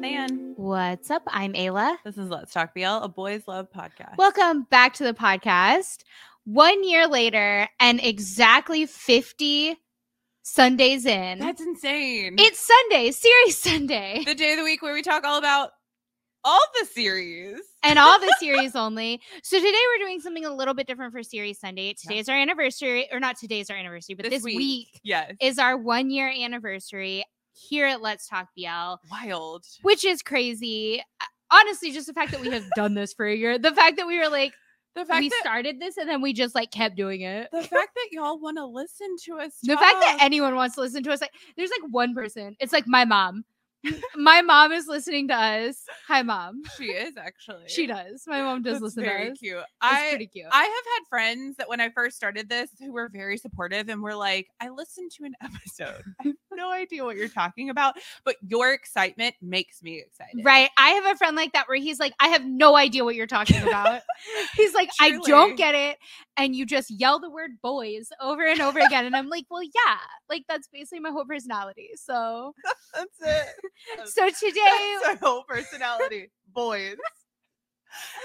I'm Ann. What's up? I'm Ayla. This is Let's Talk BL, a boys love podcast. Welcome back to the podcast. One year later, and exactly 50 Sundays in. That's insane. it's Sunday, Series Sunday, the day of the week where we talk all about all the series. and all the series only. So today we're doing something a little bit different for Series Sunday. Today's our anniversary, or not today's our anniversary, but this, week. Yes. is our one year anniversary here at Let's Talk BL. Wild. which is crazy. Uh, Honestly, just the fact that we have done this for a year, the fact that we were like, The fact we that started this and then we just like kept doing it. the fact that y'all want to listen to us. The fact that anyone wants to listen to us, like, there's like one person. It's like my mom. My mom is listening to us. Hi, mom. she is actually. She does. My mom does That's listen very to us. cute. It's I pretty cute. I have had friends that when I first started this who were very supportive and were like, I listened to an episode. I have no idea what you're talking about, but your excitement makes me excited. Right. I have a friend like that where he's like, I have no idea what you're talking about. he's like, I don't get it. And you just yell the word boys over and over again. And I'm like, well, yeah, like that's basically my whole personality. So, That's it. so today, That's our whole personality. Boys.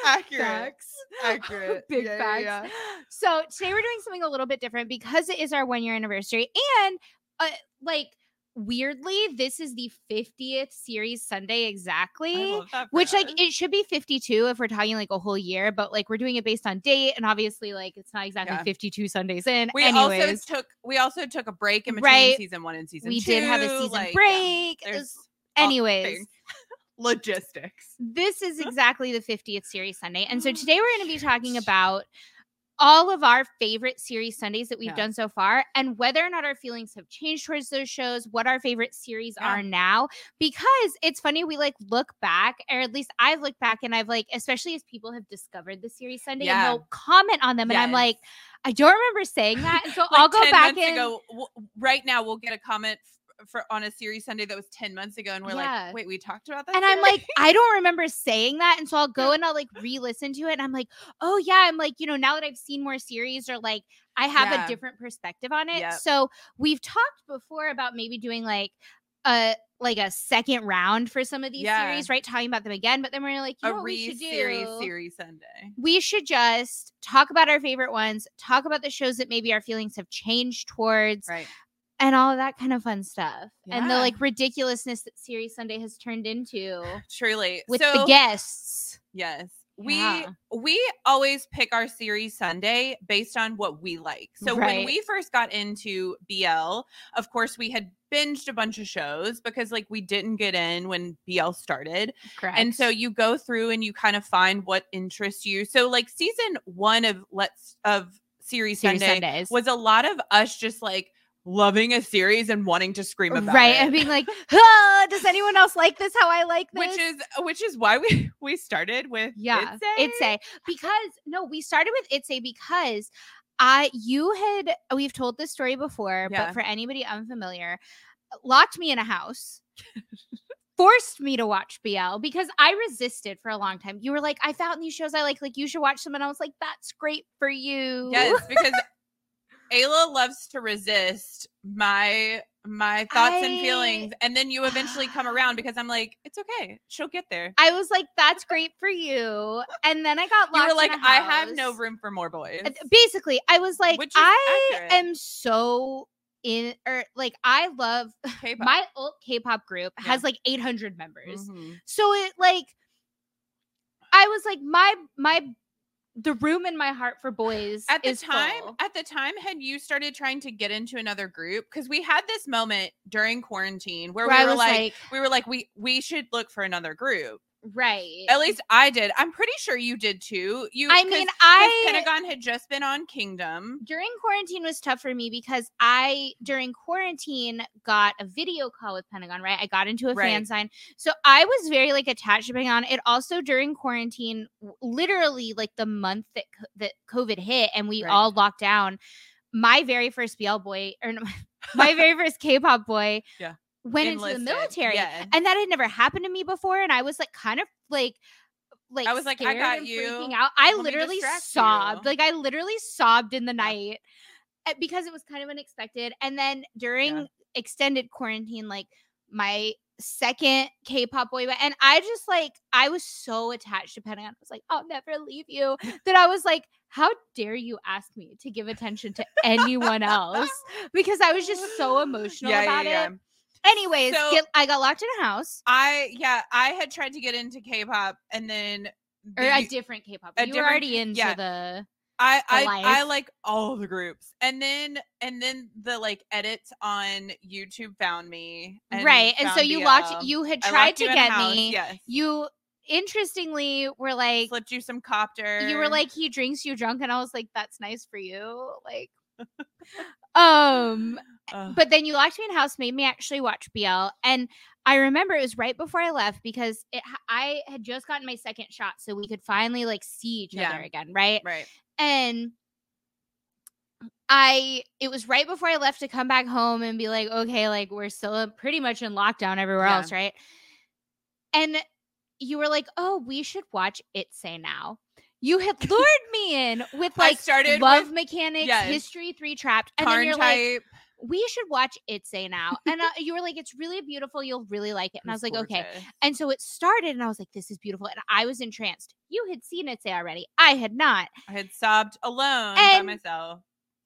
Accurate. facts. Accurate. Big Yeah, facts. yeah, yeah. So today we're doing something a little bit different because it is our one year anniversary. And uh, like, weirdly, this is the 50th series Sunday exactly. Which like it should be 52 if we're talking like a whole year, but like we're doing it based on date, and obviously like it's not exactly Yeah. 52 Sundays in. we Anyways, also took we also took a break in between Right. season one and season we two. did have a season like, break. It there's was- all anyways, logistics. this is exactly the 50th series Sunday, and so today we're going to be talking about all of our favorite series Sundays that we've Yeah. done so far, and whether or not our feelings have changed towards those shows, what our favorite series Yeah. are now. Because it's funny, we like look back, or at least I've looked back, and I've like, especially as people have discovered the series Sunday, Yeah. and they'll comment on them, and I'm like, I don't remember saying that, so Like I'll go back and ago, w- right now we'll get a comment for on a series Sunday that was 10 months ago and we're Yeah. like, "Wait, we talked about that?" and I'm like, I don't remember saying that. And so I'll go and I'll like re listen to it. And I'm like, oh, yeah. I'm like, you know, now that I've seen more series or like I have Yeah. a different perspective on it. Yep. So we've talked before about maybe doing like a like a second round for some of these Yeah. series, right? Talking about them again. But then we're like, you a know what we should re-series do? series Sunday. We should just talk about our favorite ones, talk about the shows that maybe our feelings have changed towards, Right. And all of that kind of fun stuff. And the like ridiculousness that Series Sunday has turned into Truly. with so, the guests. Yes. We Yeah. we always pick our series Sunday based on what we like. So when we first got into BL, of course we had binged a bunch of shows because like we didn't get in when BL started. Correct. And so you go through and you kind of find what interests you. So like season 1 of Let's of series, Series Sunday Sundays. was a lot of us just like loving a series and wanting to scream about right it. and being like, ah, does anyone else like this? How I like this? which is which is why we we started with yeah, it's a because no, we started with it's a because I you had we've told this story before, Yeah. but for anybody unfamiliar, locked me in a house. Forced me to watch BL because I resisted for a long time. You were like, I found these shows I like, like you should watch them. And I was like, that's great for you. Yes, because Ayla loves to resist my my thoughts and feelings, and then you eventually come around because I'm like, it's okay, she'll get there. I was like, that's great for you. And then I got You were like, I have no room for more boys. Basically i was like i accurate. am so in or like i love K-pop. my old k-pop group Yeah. has like 800 members Mhm. so it like i was like my my the room in my heart for boys At the time, full. at the time, had you started trying to get into another group? Because we had this moment during quarantine where, where we i were like, like, we were like, we we should look for another group. Right At least I did. I'm pretty sure you did too. You, I mean i Pentagon had just been on Kingdom. during quarantine was tough for me because I during quarantine got a video call with Pentagon, right? I got into a fan sign. So I was very like attached to Pentagon. It also during quarantine, literally like the month that that COVID hit and we Right. all locked down, my very first BL boy or my very first K-pop boy Yeah. Went Enlisted. into the military. Yeah. And that had never happened to me before and I was like kind of like like I was like, I got you. freaking out. I Let literally sobbed. you. Like I literally sobbed in the night uh, because it was kind of unexpected. And then during extended quarantine, like my second K-pop boy band, and I just like I was so attached to Pentagon. I was like, I'll never leave you. that I was like, how dare you ask me to give attention to anyone else? Because I was just so emotional Yeah, yeah, about yeah. it. Anyways, So- get, I got locked in a house I yeah, I had tried to get into K-pop and then or the- a different K-pop. a You were already into yeah. the I the I I like all the groups, and then and then the like edits on YouTube found me, right, and so you BL. locked. Um, you had tried to you in a get me. Yes, You interestingly were like, slipped you some copter. you were like, he drinks you drunk, and I was like, that's nice for you, like. um Ugh. but then you locked me in house made me actually watch bl and i remember it was right before i left because it i had just gotten my second shot so we could finally like see each Yeah. other again right right. and I it was right before I left to come back home and be like, okay, like we're still pretty much in lockdown everywhere Yeah. else, right? And you were like, oh, we should watch ITSAY Now. You had lured me in with I like started Love with Mechanics, yes. History Three Trapped, and then you're like, we should watch ITSAY Now, and uh, you were like, it's really beautiful, you'll really like it, and I was like, okay. And so it started, and I was like, this is beautiful, and I was entranced. You had seen ITSAY already, I had not. I had sobbed alone And- by myself.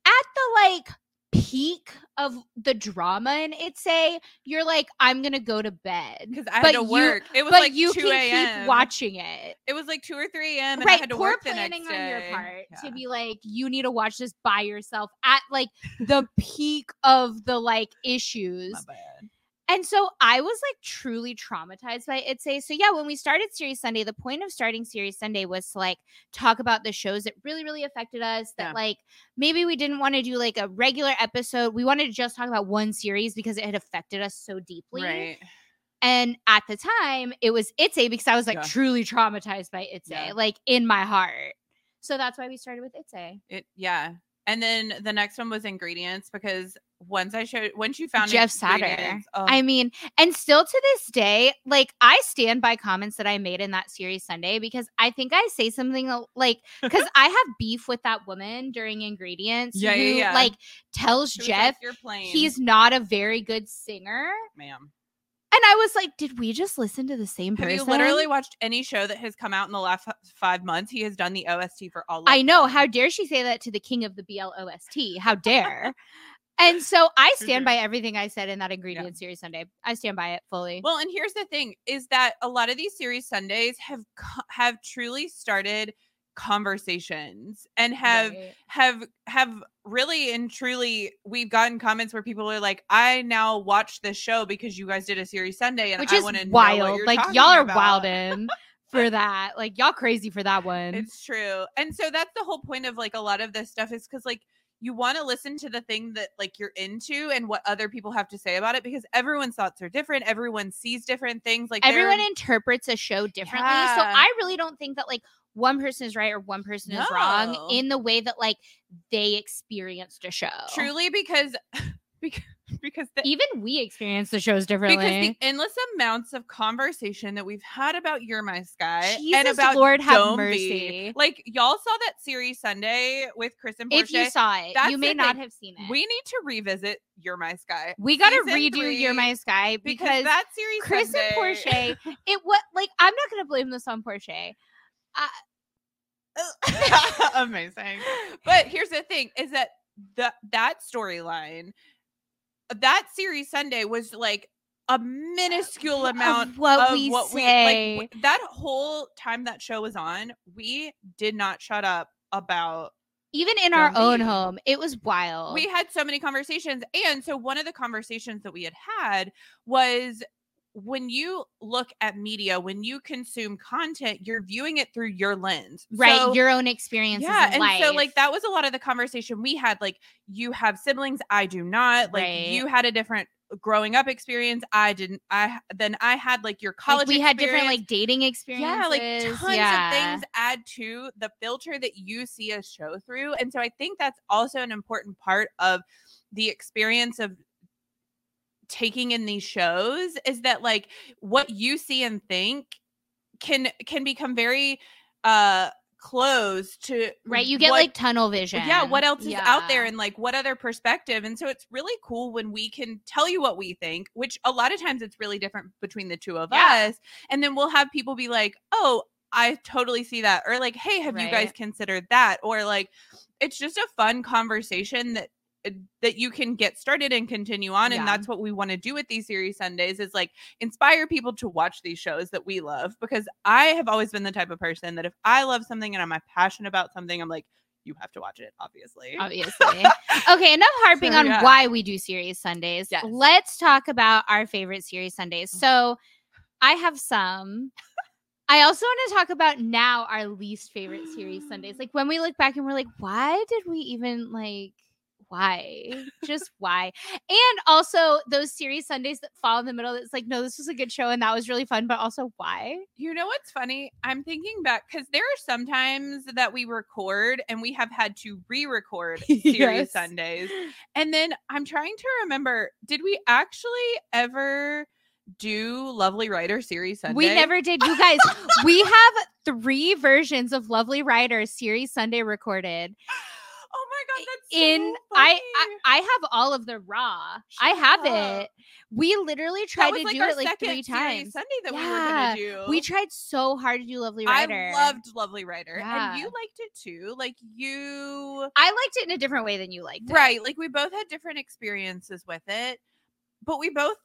at the like peak of the drama in it say you're like i'm gonna go to bed Because I had but to you- work. it was like you 2 can keep watching it It was like 2 or 3 a.m. and right I had to poor work planning on your part to be like you need to watch this by yourself at like the peak of the like issues My bad. And so i was like truly traumatized by it say so yeah when we started series sunday the point of starting series sunday was to like talk about the shows that really really affected us that Yeah. like maybe we didn't want to do like a regular episode we wanted to just talk about one series because it had affected us so deeply Right. and at the time it was it's a because i was like Yeah. truly traumatized by it's Yeah. a like in my heart so that's why we started with it's a It yeah. And then the next one was ingredients because once I showed once you found Jeff Satur. oh, I mean, and still to this day, like I stand by comments that I made in that series Sunday because I think I say something like because I have beef with that woman during ingredients Yeah, who yeah, yeah. like tells like, Jeff you're he's not a very good singer. ma'am. And I was like, did we just listen to the same person? Have you literally watched any show that has come out in the last five months? He has done the OST for all. Of I know. them. How dare she say that to the king of the BLOST? How dare? and so I stand by everything I said in that ingredient series Sunday. I stand by it fully. Well, and here's the thing: is that a lot of these series Sundays have have truly started conversations and have Right. have have really and truly we've gotten comments where people are like i now watch this show because you guys did a series sunday and which i is want to wild. Like y'all are about. wildin' for that. Like y'all crazy for that one. it's true and so that's the whole point of like a lot of this stuff is because like you want to listen to the thing that like you're into and what other people have to say about it because everyone's thoughts are different everyone sees different things like Everyone interprets a show differently. So I really don't think that like one person is right or one person is wrong in the way that like they experienced a show. truly because because because the, Even we experience the shows differently. because the endless amounts of conversation that we've had about You're My Sky and about Lord have Don't Be, mercy. Like y'all saw that series Sunday with Chris and Portia. if you saw it, that's you may not thing. have seen it. we need to revisit You're My Sky. we got to redo You're My Sky because, because that series Chris Sunday, and Portia, it what like I'm not gonna blame this on Portia. Uh, amazing. But here's the thing: is that the that storyline, uh, that series Sunday was like a uh, minuscule Of amount what of we what say. we like. That whole time that show was on, we did not shut up about. Even in our own home, it was wild. We had so many conversations, and so one of the conversations that we had had was when you look at media, when you consume content, you're viewing it through your lens, right, So- your own experiences. yeah and life. so like that was a lot of the conversation we had like you have siblings i do not like Right. you had a different uh, growing up experience i didn't i then i had like your Like, college we had different like dating experiences. yeah like tons yeah. of things add to the filter that you see a show through and so i think that's also an important part of the experience of taking in these shows is that like what you see and think can can become very uh close to Right. You get what- like tunnel vision. yeah what else is out there and like what other perspective and so it's really cool when we can tell you what we think which a lot of times it's really different between the two of Yeah. us and then we'll have people be like oh i totally see that or like hey have you guys considered that or like it's just a fun conversation that Uh, that you can get started and continue on and that's what we want to do with these series sundays is like inspire people to watch these shows that we love because i have always been the type of person that if i love something and i'm uh, passionate about something i'm like you have to watch it obviously obviously. okay, enough harping So, on yeah. why we do series Sundays. Yes. Let's talk about our favorite series Sundays. Mm. So I have some. I also want to talk about now our least favorite series Sundays. Like when we look back and we're like, why did we even like why? Just why? And also those series Sundays that fall in the middle that's like, no, this was a good show and that was really fun, but also why? You know what's funny? I'm thinking back because there are some times that we record and we have had to re-record series Yes. Sundays. And then I'm trying to remember, did we actually ever do Lovely Writer series Sunday? We never did. You guys, we have three versions of Lovely Writer series Sunday recorded. God, that's so In I. I I have all of the raw. I have up. it. We literally tried to like do it like three times. Sunday that Yeah, we were gonna do. We tried so hard to do Lovely Writer. I loved Lovely Writer, and you liked it too. Like you I liked it in a different way than you liked it. right like we both had different experiences with it but we both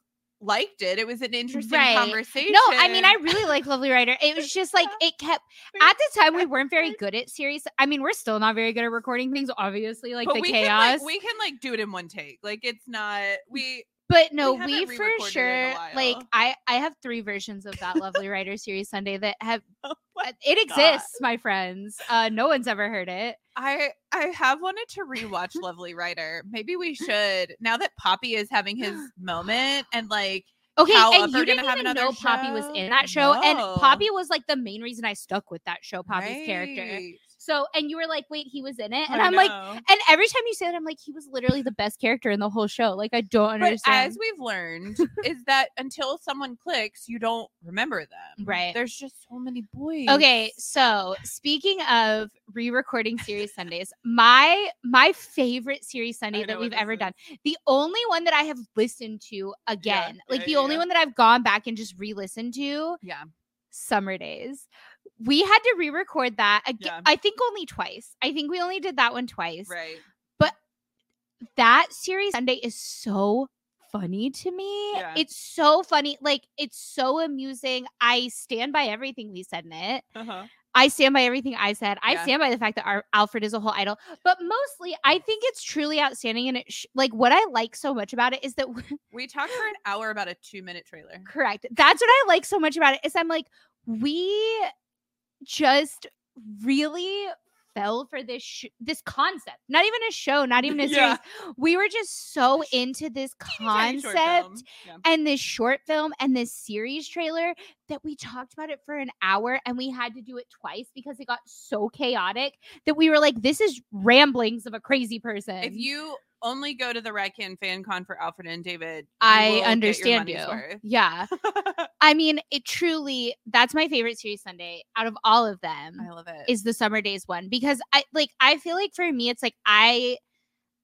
liked it it was an interesting Right. conversation No, I mean I really like Lovely Writer. It was just like it kept at the time we weren't very good at series. I mean, we're still not very good at recording things, obviously, like but the we chaos. can like we can like do it in one take like it's not we But no, haven't we, for re-recorded in a sure like. I I have three versions of that Lovely Writer series Sunday that have oh. Uh, it God. exists, my friends. Uh no one's ever heard it. i i have wanted to rewatch lovely writer maybe we should now that poppy is having his moment and like Okay, How and you didn't have even know Poppy was in that show, and Poppy was like the main reason I stuck with that show, Poppy's character. So, and you were like, "Wait, he was in it," and I I'm like, and every time you say that, I'm like, he was literally the best character in the whole show. Like, I don't But understand. as we've learned, is that until someone clicks, you don't remember them. Right. There's just so many boys. Okay, so speaking of re-recording series Sundays, my my favorite series Sunday that we've ever is. done, the only one that I have listened to again, like yeah, the yeah, only one that I've gone back and just re-listened to, Yeah. Summer Days. We had to re-record that again. Yeah. I think only twice. I think we only did that one twice. Right. But that series Sunday is so funny to me. Yeah. It's so funny. Like it's so amusing. I stand by everything we said in it. Uh-huh. I stand by everything I said. I Yeah. stand by the fact that our Alfred is a whole idol, but mostly I think it's truly outstanding. And it sh- like what I like so much about it is that We talked for an hour about a two minute trailer. correct. That's what I like so much about it is I'm like we just really fell for this sh- this concept. Not even a show, not even a series. Yeah. We were just so into this Teeny tiny short concept. Yeah. and this short film and this series trailer that we talked about it for an hour and we had to do it twice because it got so chaotic that we were like, this is ramblings of a crazy person. If you only go to the Ratcan fan con for Alfred and David, I will get your understand you. worth. Yeah. I mean, it truly, that's my favorite series Sunday out of all of them. I love it. is the summer days one because I like I feel like for me it's like I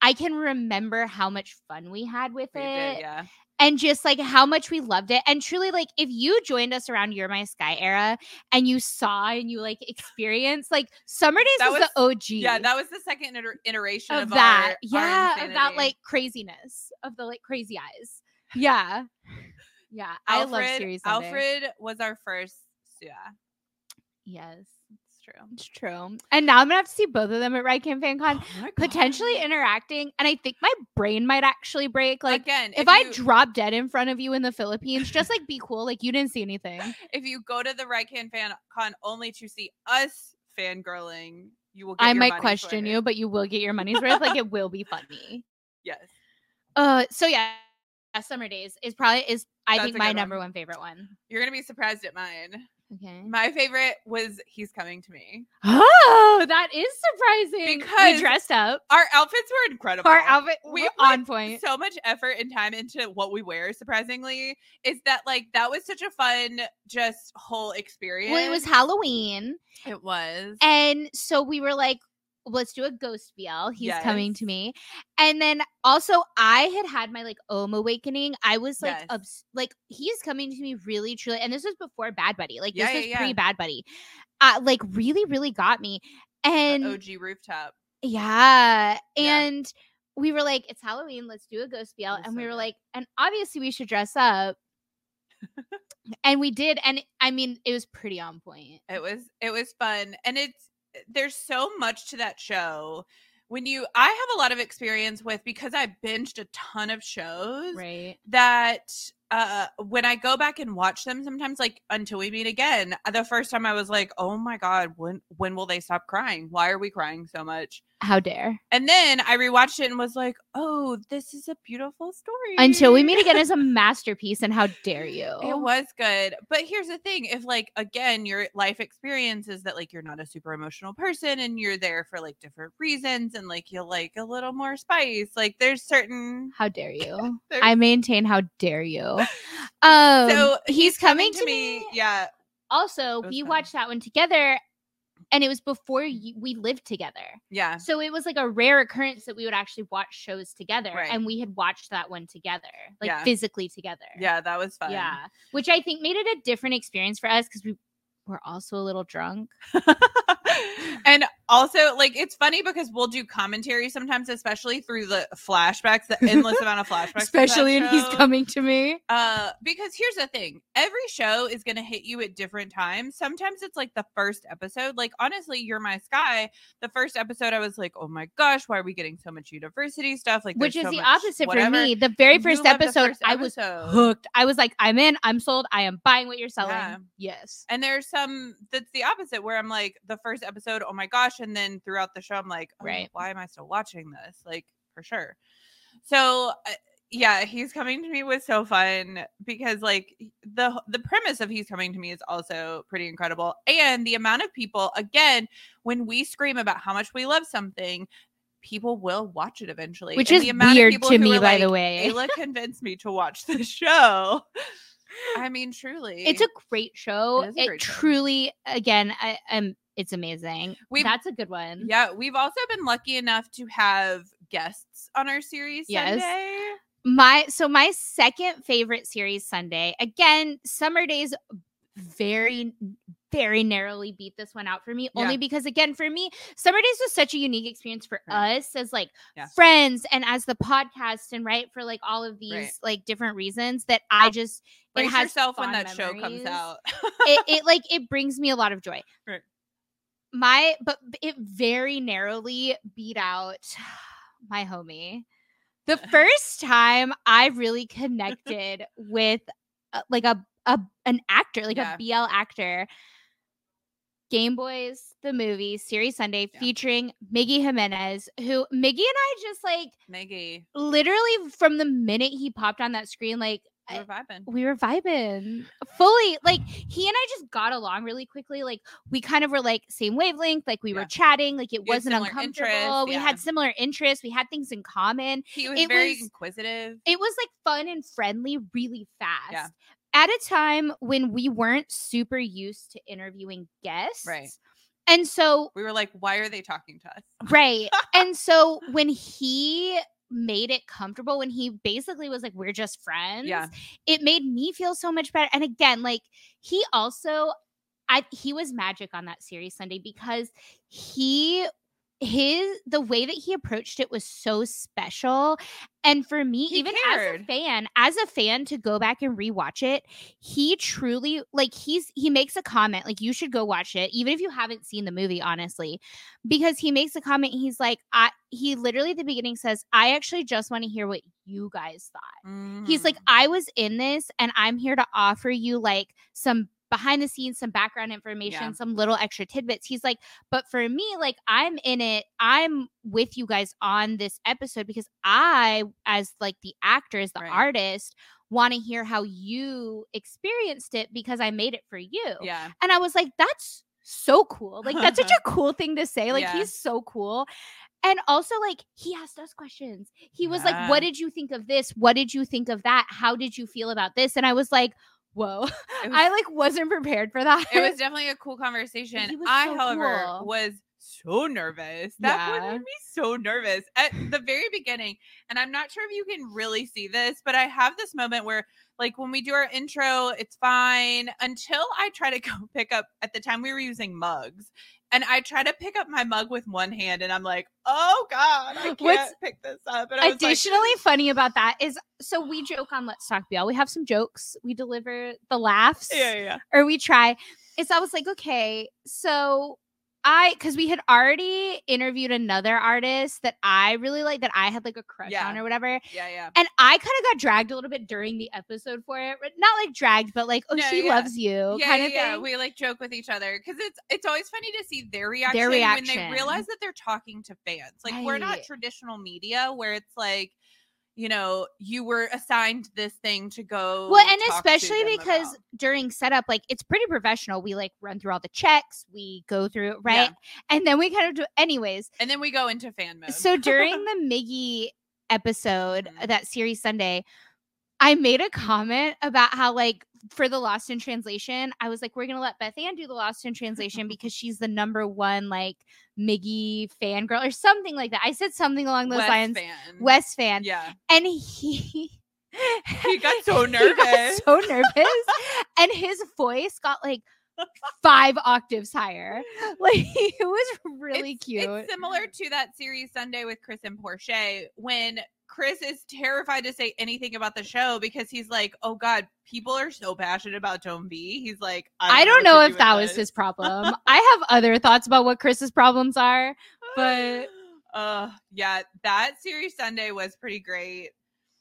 I can remember how much fun we had with We it did, yeah. and just like how much we loved it and truly like if you joined us around You're My Sky era and you saw and you like experienced like Summer Days That was, the OG Yeah, that was the second iter- iteration of, of, that Our, our yeah of that like craziness of the like crazy eyes yeah yeah I love Alfred, series Sunday. Alfred was our first. Yeah, yes it's true. it's true and now I'm gonna have to see both of them at Right Camp Fan Con Oh potentially interacting and i think my brain might actually break like again if, i you, drop dead in front of you in the philippines just like be cool like you didn't see anything if you go to the Rycan fan con only to see us fangirling, you will. Get i might question you but you will get your money's worth like it will be funny Yes, uh so yeah Uh, summer days is probably is i That's think my number one. one favorite one you're gonna be surprised at mine. Okay. My favorite was He's Coming to Me. Oh, that is surprising. Because we dressed up. Our outfits were incredible. Our outfit We we on point. so much effort and time into what we wear surprisingly is that like that was such a fun just whole experience Well, it was Halloween, it was and so we were like, "Let's do a ghost BL." He's coming to me, and then also I had had my like Ohm awakening. I was like, Yes. obs- like he's coming to me really truly, and this was before Bad Buddy. Like Yeah, this yeah, was yeah. pre Bad Buddy. Uh, like really, really got me, the and og rooftop Yeah. And we were like, it's Halloween, let's do a ghost BL. And so we were good. like, and obviously we should dress up. and we did. And I mean, it was pretty on point. it was it was fun and it's there's so much to that show when you i have a lot of experience with because i binged a ton of shows Right. that uh when I go back and watch them sometimes like until we meet again, the first time I was like, "Oh my god, when when will they stop crying? Why are we crying so much?" How dare. And then I rewatched it and was like, "Oh, this is a beautiful story." Until we meet again is a masterpiece. And how dare you? It was good. But here's the thing, if like again, your life experience is that like you're not a super emotional person and you're there for like different reasons and like you like a little more spice, like there's certain How dare you? I maintain how dare you. Um so he's, coming, to me. Yeah. Also, we fun. watched that one together. And it was before mm-hmm. y- we lived together. Yeah. So it was like a rare occurrence that we would actually watch shows together. Right. And we had watched that one together, like Yeah. physically together. Yeah, that was fun. Yeah. Which I think made it a different experience for us because we were also a little drunk. and also, like, it's funny because we'll do commentary sometimes, especially through the flashbacks, the endless amount of flashbacks. Especially in He's. Coming to Me. Uh, because here's the thing: every show is going to hit you at different times. Sometimes it's like the first episode. Like honestly, "You're My Sky," the first episode, I was like, "Oh my gosh, why are we getting so much university stuff?" Like, Which is so the opposite whatever. for me. The very first loved the episode, I was hooked. I was like, I'm in, I'm sold, I am buying what you're selling. Yeah. Yes. And there's some that's the opposite where I'm like the first episode, oh my gosh, and then throughout the show I'm like, oh, Right. why am I still watching this? Like for sure. So uh, yeah, he's coming to me was so fun because like the the premise of he's coming to me is also pretty incredible, and the amount of people again when we scream about how much we love something. People will watch it eventually, Which And is the amount of weird people to me, by the way. Ayla convinced me to watch the show. I mean, truly, It's a great show. It is a It, great show. truly, again, I, um, it's amazing. We've- That's a good one. Yeah, we've also been lucky enough to have guests on our series Yes. Sunday. My so my second favorite series Sunday. Again, Summer Days very very narrowly beat this one out for me Yeah. only because again for me Summer Days was such a unique experience for Right. us as like Yeah. friends and as the podcast and right for like all of these Right. like different reasons that I just it has yourself when that show comes out. it, it like it brings me a lot of joy. Right. My but it very narrowly beat out my homie. The first time I really connected with uh, like a, a an actor, like Yeah. a BL actor. Game Boys, the movie, series Sunday, Yeah. featuring Miggy Jimenez, who Miggy and I just like Maggie, literally from the minute he popped on that screen, like we were vibing. we were vibing fully. Like he and I just got along really quickly. Like we kind of were like same wavelength. Like we were chatting. Like it had wasn't uncomfortable. interests, we yeah. had similar interests. We had things in common. He was it very was- inquisitive. It was like fun and friendly really fast. Yeah. At a time when we weren't super used to interviewing guests. Right. And so We were like, why are they talking to us? Right. and so when he made it comfortable, when he basically was like, we're just friends, Yeah. it made me feel so much better. And again, like he also, I he was magic on that series Sunday because he his the way that he approached it was so special and for me He even as a fan as a fan to go back and rewatch it he truly like he's he makes a comment like you should go watch it even if you haven't seen the movie honestly because he makes a comment he's like i he literally at the beginning says i actually just want to hear what you guys thought He's like, Mhm. I was in this and I'm here to offer you like some behind the scenes, some background information, Yeah. some little extra tidbits. He's like, but for me, like I'm in it, I'm with you guys on this episode because I, as like the actor, as the Right. artist, want to hear how you experienced it because I made it for you. Yeah. And I was like, that's so cool. Like, that's such a cool thing to say. Like, Yeah. he's so cool. And also, like, he asked us questions. He was like, What did you think of this? What did you think of that? How did you feel about this? And I was like, Whoa. Was, I like wasn't prepared for that. it was definitely a cool conversation. I, so however, cool. was so nervous. That Yeah. made me so nervous at the very beginning. And I'm not sure if you can really see this, but I have this moment where, like, when we do our intro, it's fine until I try to go pick up. At the time, we were using mugs. And I try to pick up my mug with one hand, and I'm like, "Oh God, I can't What's pick this up." And was like, Additionally, funny about that is so we joke on Let's Talk BL. We have some jokes. We deliver the laughs. "Yeah, yeah, yeah." or we try. It's I was like, okay, so I because we had already interviewed another artist that I really like that I had like a crush Yeah. on or whatever. yeah, yeah. And I kind of got dragged a little bit during the episode for it. but Not like dragged, but like, oh, No, she yeah. loves you yeah, kind of yeah. thing. We like joke with each other because it's it's always funny to see their reaction, when reaction. they realize that they're talking to fans. Like we're not traditional media where it's like, you know, you were assigned this thing to go. well, and especially because about. during setup, like it's pretty professional. We like run through all the checks, we go through it, right? Yeah. And then we kind of do, anyways. and then we go into fan mode. So during the Miggy episode, Mhm. that series Sunday, I made a comment about how like for the Lost in Translation, I was like, we're gonna let Beth Ann do the Lost in Translation because she's the number one like Miggy fangirl or something like that. I said something along those Wes lines. fan. West fan, yeah, and he. he got so he nervous. got so nervous, and his voice got like five octaves higher. Like it was really It's- cute. It's similar to that series Sunday with Chris and Portia when Chris is terrified to say anything about the show because he's like, "Oh God, people are so passionate about Tone B." He's like, I don't what know to if do that was this." his problem. I have other thoughts about what Chris's problems are. but- uh, yeah, that series Sunday was pretty great.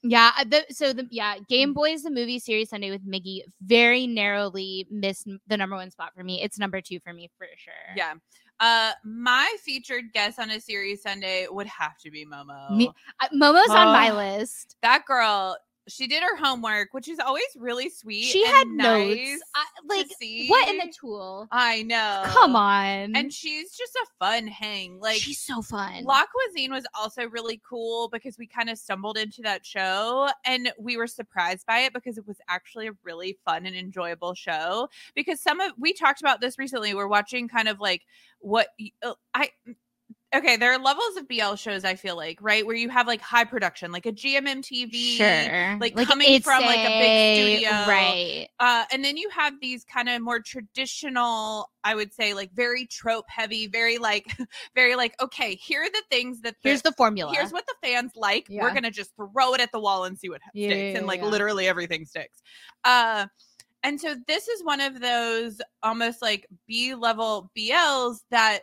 Yeah, uh, the, so the yeah, Game Boys the movie series Sunday with Miggy very narrowly missed the number one spot for me. It's number two for me for sure. Yeah. Uh, my featured guest on a series Sunday would have to be Momo. Me- Uh, Momo's on my Oh, list. that girl, she did her homework, which is always really sweet. She and had nice notes. I, like what in the tool? I know. Come on, And she's just a fun hang. Like she's so fun. La Cuisine was also really cool because we kind of stumbled into that show and we were surprised by it because it was actually a really fun and enjoyable show. Because some of we talked about this recently. We're watching kind of like what uh, I okay, there are levels of BL shows I feel like, right? Where you have like high production, like a GMMTV. sure, like, coming from, like, a big studio. right? Uh, and then you have these kind of more traditional, I would say, like very trope heavy, very like, very like, okay, here are the things that the, Here's the formula. here's what the fans like. We're gonna just throw it at the wall and see what Yeah, sticks, yeah, and like yeah. literally everything sticks. Uh, and so this is one of those almost like B level BLs that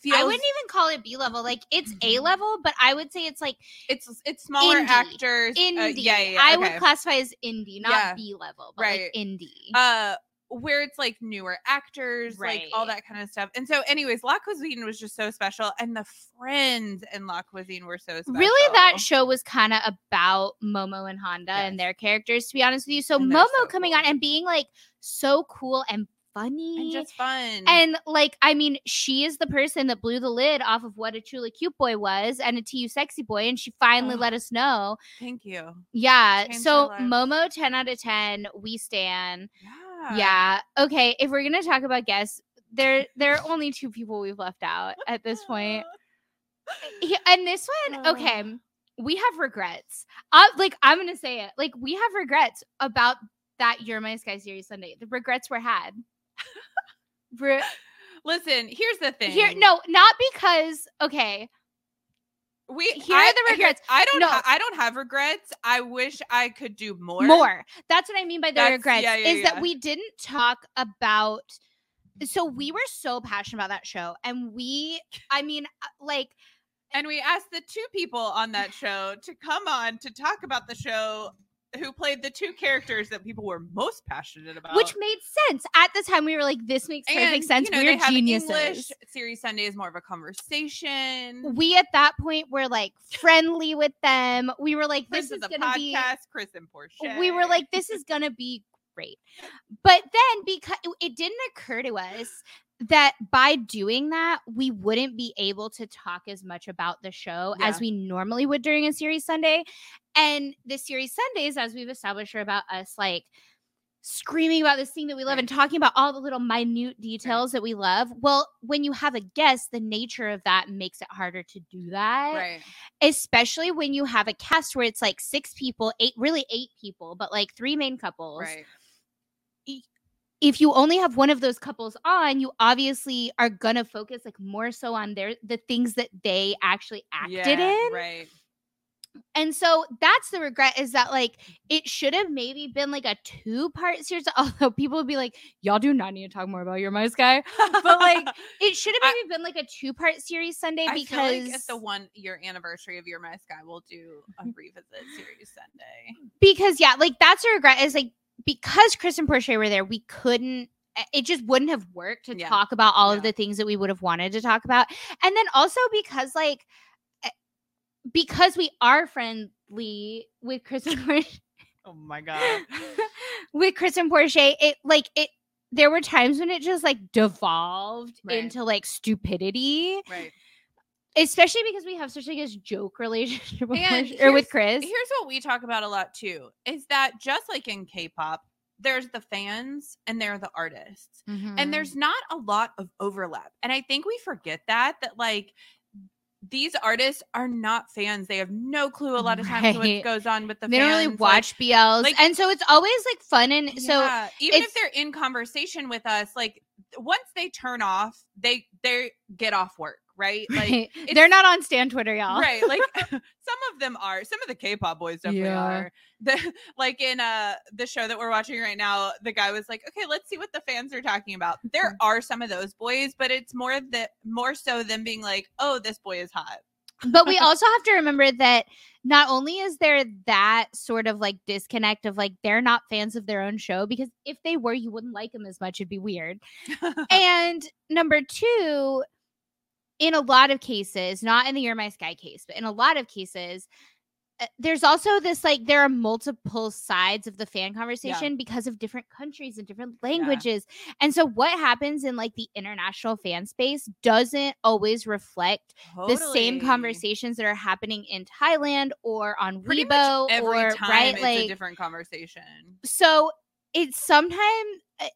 feels I wouldn't even call it B level. Like it's A level, but I would say it's like it's it's smaller Indie. actors. uh, indie. yeah, yeah, yeah, I okay. would classify as indie, not Yeah. B level, but Right. like indie. uh where it's like newer actors, like all that kind of stuff. And so, anyways, La Cuisine was just so special, and the friends in La Cuisine were so special. Really, that show was kind of about Momo and Honda and their characters, to be honest with you. So And Momo so coming cool. on and being like so cool and funny. and just fun. And like, I mean, she is the person that blew the lid off of what a truly cute boy was and a TU sexy boy, and she finally Ugh. let us know. thank you. Yeah. So. Momo, ten out of ten. We stand. Yeah. Yeah. Okay. If we're gonna talk about guests, there there are only two people we've left out at this point. And this one, okay, we have regrets. Uh, like I'm gonna say it. Like we have regrets about that You're My Sky series Sunday. The regrets were had. Re- Listen, here's the thing. here, no, not because. Okay, we here I, are the here- regrets. I don't. No. ha- I don't have regrets. I wish I could do more. more. That's what I mean by the That's- regrets. yeah, yeah, is yeah. that we didn't talk about. So we were so passionate about that show, and we, I mean, uh, like And we asked the two people on that show to come on to talk about the show who played the two characters that people were most passionate about. which made sense at the time. We were like, "This makes perfect And, sense. You know, we're geniuses." English series Sunday is more of a conversation. we at that point were like friendly with them. We were like, "This is is a gonna be." podcast. Chris and Portia. we were like, this is gonna be great. But then because it didn't occur to us that by doing that, we wouldn't be able to talk as much about the show Yeah. as we normally would during a series Sunday. And the series Sundays, as we've established, are about us like screaming about this thing that we love and talking about all the little minute details that we love. Well, when you have a guest, the nature of that makes it harder to do that right. especially when you have a cast where it's like six people, eight, really eight people, but like three main couples. Right. If you only have one of those couples on, you obviously are gonna focus like more so on their the things that they actually acted Yeah, in. Right. And so that's the regret is that like it should have maybe been like a two part series. Although people would be like, y'all do not need to talk more about You're My Sky. But like it should have I- maybe been like a two part series Sunday I because like at the one year anniversary of You're My Sky, we'll do a revisit series Sunday. because yeah, like that's a regret is like because Chris and Portia were there, we couldn't eh, it just wouldn't have worked to Yeah. talk about all Yeah. of the things that we would have wanted to talk about. And then also because like because we are friendly with Chris and Portia Oh my god. with Chris and Portia, it like it there were times when it just like devolved Right. into like stupidity, Right. especially because we have such like a joke relationship with, or with Chris. Here's what we talk about a lot too is that just like in K pop, there's the fans and there are the artists. Mm-hmm. And there's not a lot of overlap. And I think we forget that, that like these artists are not fans. They have no clue a lot of times Right. what goes on with the they don't fans. really like- watch BLs, like- and so it's always like fun and so even if they're in conversation with us, like once they turn off, they they get off work, right? Like they're not on Stan Twitter, y'all. right like some of them are some of the k-pop boys definitely Yeah. are the, like in uh the show that we're watching right now the guy was like okay let's see what the fans are talking about there are some of those boys but it's more that more so than being like oh this boy is hot but we also have to remember that not only is there that sort of like disconnect of like they're not fans of their own show because if they were, you wouldn't like them as much. It'd be weird. and number two, in a lot of cases, not in the You're My Sky case, but in a lot of cases, there's also this like there are multiple sides of the fan conversation because of different countries and different languages. And so what happens in like the international fan space doesn't always reflect the same conversations that are happening in Thailand or on Pretty Weibo every or time right it's like a different conversation so it's sometimes uh,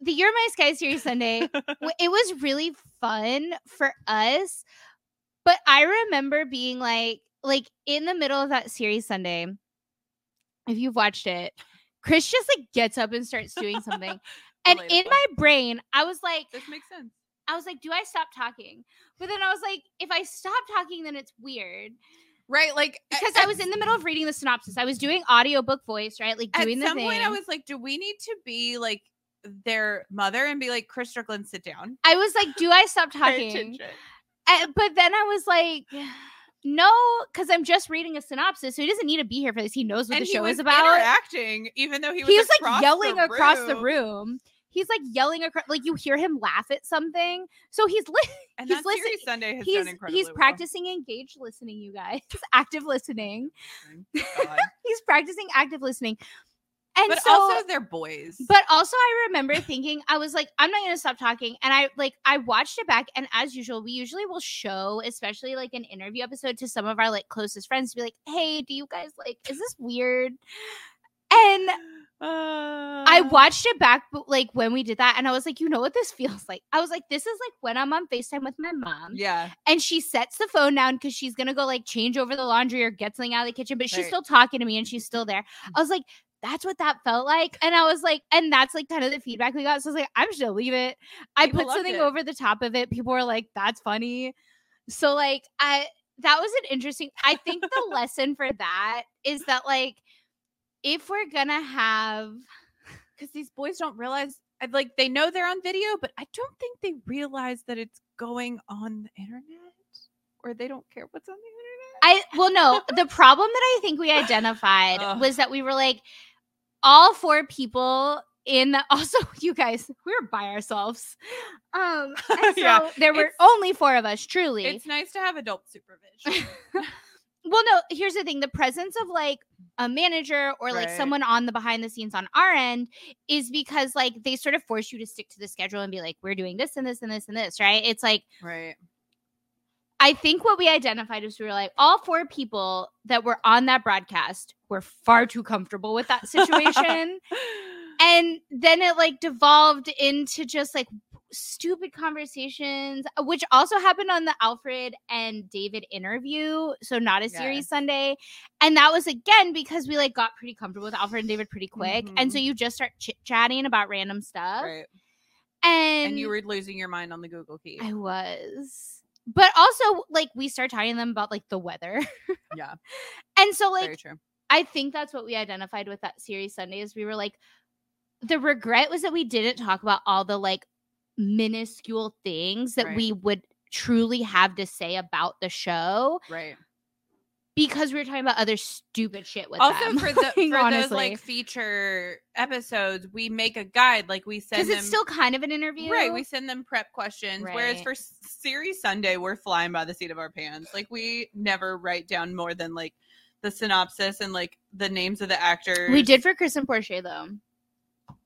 the You're My Sky series Sunday. it was really fun for us, but I remember being like, like in the middle of that series Sunday. If you've watched it, Chris just like gets up and starts doing something, and in my brain, I was like, this makes sense I was like, do I stop talking? But then I was like, if I stop talking, then it's weird right like because at- I was in the middle of reading the synopsis. I was doing audiobook voice, right? Like at doing the some thing. point i was like do we need to be like their mother and be like chris strickland sit down I was like, do I stop talking? And- but then I was like, no, because I'm just reading a synopsis, so he doesn't need to be here for this. He knows what and the he show is about. interacting even though he was, He was like the yelling across the room. He's like yelling across, like you hear him laugh at something. So he's li- and he's that listen- series sunday has he's done incredibly he's well. practicing engaged listening. You guys, active listening. Oh he's practicing active listening, and but so also they're boys But also, I remember thinking, I was like, I'm not going to stop talking. And I like, I watched it back. And as usual, we usually will show, especially like an interview episode to some of our like closest friends to be like, hey, do you guys like, is this weird? And I Uh, watched it back, but like when we did that, and I was like, you know what this feels like? I was like, this is like when I'm on FaceTime with my mom yeah and she sets the phone down because she's gonna go like change over the laundry or get something out of the kitchen, but she's Right. still talking to me and she's still there. I was like, that's what that felt like. And I was like, and that's like kind of the feedback we got. So I was like, I'm just gonna leave it. I People put something it. over the top of it. People were like, that's funny. So like I that was an interesting I think the lesson for that is that like if we're gonna have because these boys don't realize like they know they're on video but i don't think they realize that it's going on the internet or they don't care what's on the internet I well no, the problem that I think we identified Ugh. was that we were like all four people in the also you guys, we were by ourselves. Um and so Yeah, there were only four of us, truly. It's nice to have adult supervision. well no here's the thing the presence of like a manager or like Right. someone on the behind the scenes on our end is because like they sort of force you to stick to the schedule and be like we're doing this and this and this and this right it's like right. I think what we identified is we were like all four people that were on that broadcast were far too comfortable with that situation and then it like devolved into just like stupid conversations which also happened on the alfred and david interview so not a series Yes. sunday and that was again because we like got pretty comfortable with alfred and david pretty quick and so Mhm. you just start chit-chatting about random stuff right. and, And you were losing your mind on the Google key. i was but also like we start talking to them about like the weather yeah. and so like. I think that's what we identified with that series Sunday is we were like the regret was that we didn't talk about all the like minuscule things that Right. we would truly have to say about the show Right. Because we were talking about other stupid shit with them. also them. for the like, for those like feature episodes, we make a guide. Like we send because it's still kind of an interview, Right, we send them prep questions. Whereas for series Sunday, we're flying by the seat of our pants. Like we never write down more than like the synopsis and like the names of the actors. we did for Chris and Portia though.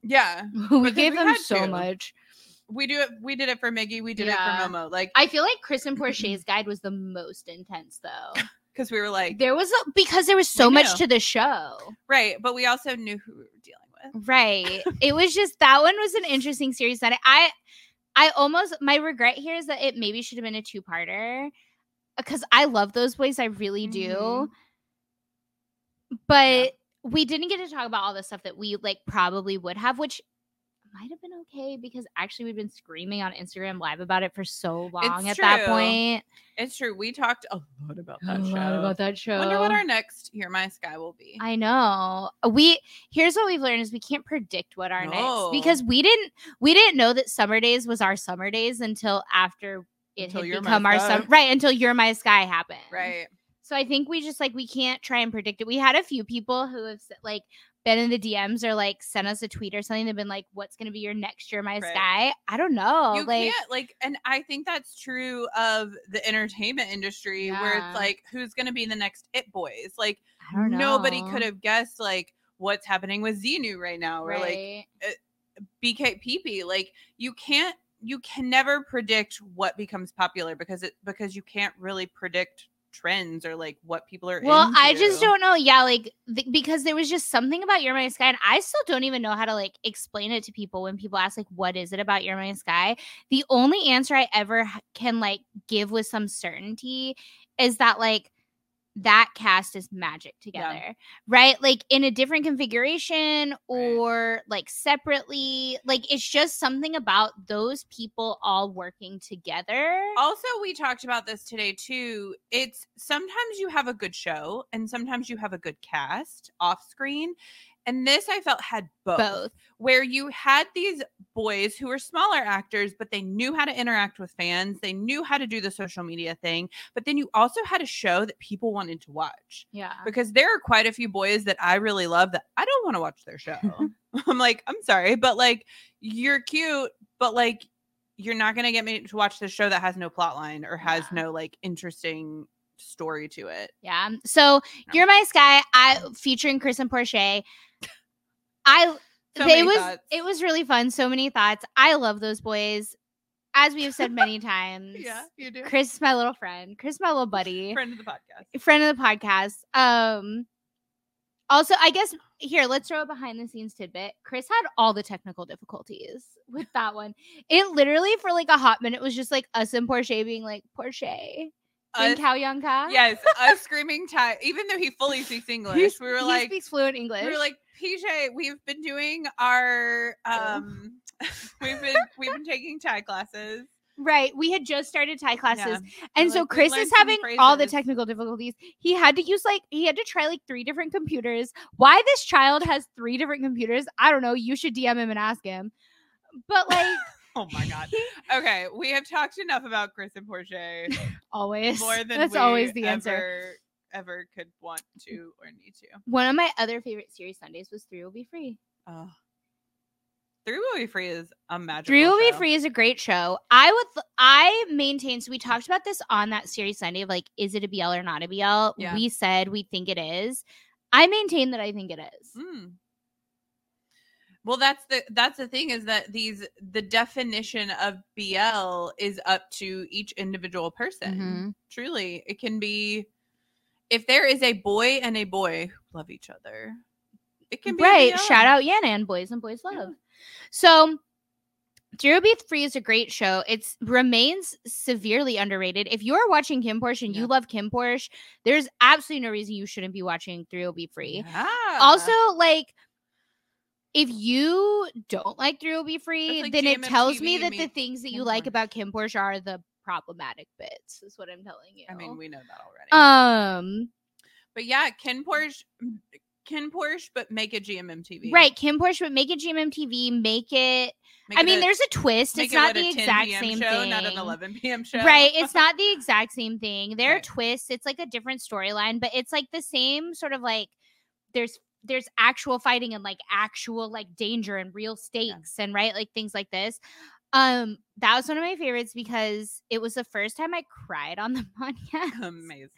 yeah. we gave we them so to. much. We do it. We did it for Miggy. We did Yeah. it for Momo. Like I feel like Chris and Portia's guide was the most intense though. Because we were like There was a, because there was so much to the show. right, but we also knew who we were dealing with. Right. it was just that one was an interesting series that I I almost my regret here is that it maybe should have been a two-parter because I love those boys, I really do. Mhm. But we didn't get to talk about all the stuff that we like probably would have, which might have been okay because actually we've been screaming on Instagram live about it for so long It's at that point. It's true. We talked a lot about A that show. lot about that show. Wonder what our next You're My Sky will be. I know. We here's what we've learned is we can't predict what our No. next because we didn't we didn't know that summer days was our summer days until after it Until had become our summer right until You're My Sky happened. right. So I think we just like we can't try and predict it. We had a few people who have s- like been in the DMs or like sent us a tweet or something. They've been like, "What's going to be your next You're My Right. Sky?" I don't know. you like can't like and i think that's true of the entertainment industry where it's like who's gonna be the next it boys like I don't know. nobody could have guessed like what's happening with xenu right now or like Right. Eh, bkpp like you can't you can never predict what becomes popular because it because you can't really predict trends or like what people are Well, I just don't know. Yeah, like th- because there was just something about You're My Sky, and I still don't even know how to like explain it to people when people ask like, "What is it about You're My Sky?" The only answer I ever can like give with some certainty is that like that cast is magic together, right? Like in a different configuration or like separately. Like it's just something about those people all working together. also we talked about this today too it's sometimes you have a good show and sometimes you have a good cast off screen and this i felt had both, Both. where you had these boys who were smaller actors but they knew how to interact with fans they knew how to do the social media thing but then you also had a show that people wanted to watch Yeah. because there are quite a few boys that i really love that i don't want to watch their show i'm like i'm sorry but like you're cute but like you're not going to get me to watch the show that has no plot line or has Yeah. no like interesting story to it Yeah. So No. You're My Sky, I featuring Chris and Portia. I So they was thoughts. it was really fun. So many thoughts. I love those boys. As we have said many times. yeah you do Chris is my little friend. Chris is my little buddy. friend of the podcast Friend of the podcast. Um also, I guess here, let's throw a behind the scenes tidbit. Chris had all the technical difficulties with that one. It literally for like a hot minute was just like us and Portia being like, Portia, in Cow Young Ka. yes a screaming Thai even though he fully speaks english we were he like speaks fluent English. we were like pj we've been doing our um we've been we've been taking thai classes right. We had just started Thai classes. Yeah. And so Chris is having all the technical difficulties. He had to use like he had to try like three different computers. Why this child has three different computers? I don't know. You should DM him and ask him. But like oh my god okay we have talked enough about chris and portia always, more than that's always the answer. ever ever could want to or need to. One of my other favorite series Sundays was Three Will Be Free. Oh. Three Will Be Free is a magical. Three Will Be. Free is a great show. I would, I maintain. So we talked about this on that series Sunday of like, is it a BL or not a BL? Yeah. We said we think it is. I maintain that I think it is. Mm. Well, that's the that's the thing is that these the definition of BL is up to each individual person. Mhm. Truly, it can be if there is a boy and a boy who love each other. It can be right. Shout out Yana and Boys and Boys Yeah. Love. So, Three Will Be Free is a great show. It remains severely underrated. If you are watching KinnPorsche and Yeah. you love KinnPorsche, there's absolutely no reason you shouldn't be watching Will Be Free. Yeah. also like if you don't like Three Will Be Free, like then it tells me that the things that you Kinn like Porsche. about KinnPorsche are the problematic bits. Is what I'm telling you. I mean, we know that already. um, but yeah, KinnPorsche, Ken Porsche, but make it GMMTV. right, Kim Porsche, but make it GMMTV, make it. Make I it mean, a- there's a twist. It's it not the exact same show, thing. not an 11 p.m. show. Right, it's not the exact same thing. There are twists. It's like a different storyline, but it's like the same sort of like there's there's actual fighting and like actual like danger and real stakes and right like things like this. Um, that was one of my favorites because it was the first time I cried on the podcast. amazing.